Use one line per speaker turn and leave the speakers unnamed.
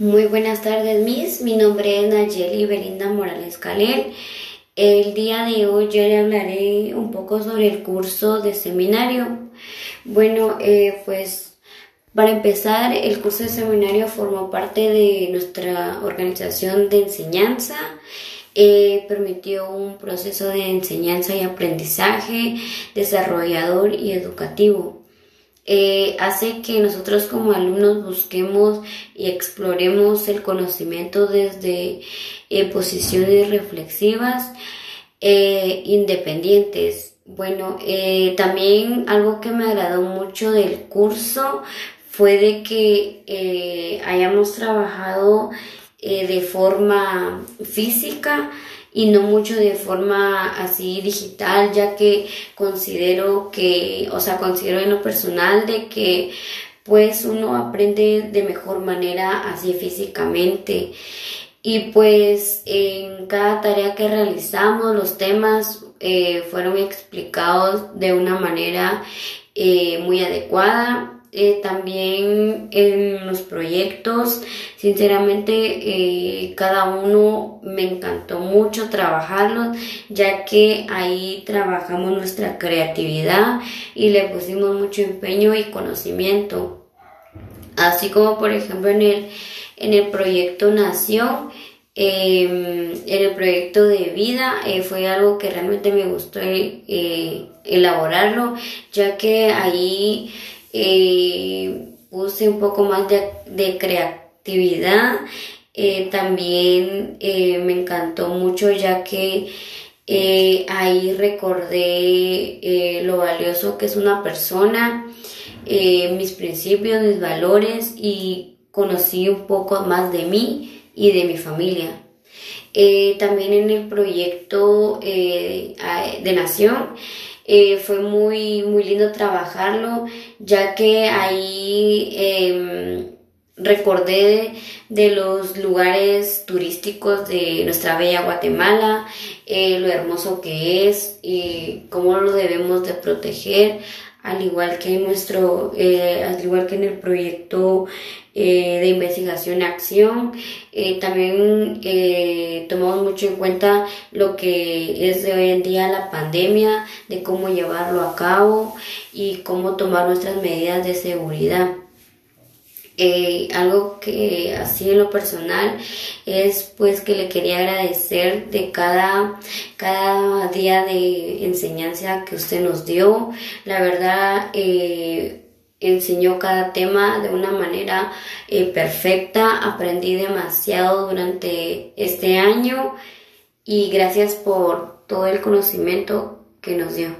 Muy buenas tardes, Miss. Mi nombre es Nayeli Belinda Morales Calel. El día de hoy yo le hablaré un poco sobre el curso de seminario. Bueno, eh, pues para empezar, el curso de seminario formó parte de nuestra organización de enseñanza. Eh, permitió un proceso de enseñanza y aprendizaje desarrollador y educativo. Eh, hace que nosotros como alumnos busquemos y exploremos el conocimiento desde eh, posiciones reflexivas e independientes. Bueno, también algo que me agradó mucho del curso fue de que hayamos trabajado de forma física y no mucho de forma así digital, ya que considero que, o sea, considero en lo personal de que pues uno aprende de mejor manera así físicamente. Y pues en cada tarea que realizamos los temas eh, fueron explicados de una manera eh, muy adecuada eh, también en los proyectos. Sinceramente, eh, cada uno me encantó mucho trabajarlos, ya que ahí trabajamos nuestra creatividad y le pusimos mucho empeño y conocimiento. Así como, por ejemplo, en el, en el proyecto Nación, em, en el proyecto de vida eh, fue algo que realmente me gustó elaborarlo, ya que ahí eh, puse un poco más de, creatividad. Eh, también eh, me encantó mucho ya que ahí recordé lo valioso que es una persona, mis principios, mis valores y conocí un poco más de mí y de mi familia. también en el proyecto de Nación eh, fue muy, muy lindo trabajarlo, ya que ahí em, recordé de, los lugares turísticos de nuestra bella Guatemala, eh, lo hermoso que es y cómo lo debemos de proteger al igual que en nuestro, eh, al igual que en el proyecto eh, de investigación acción, eh, también tomamos mucho en cuenta lo que es de hoy en día la pandemia, de cómo llevarlo a cabo y cómo tomar nuestras medidas de seguridad. Eh, algo que así en lo personal es pues que le quería agradecer de cada, cada día de enseñanza que usted nos dio. La verdad, eh, enseñó cada tema de una manera eh, perfecta. Aprendí demasiado durante este año y gracias por todo el conocimiento que nos dio.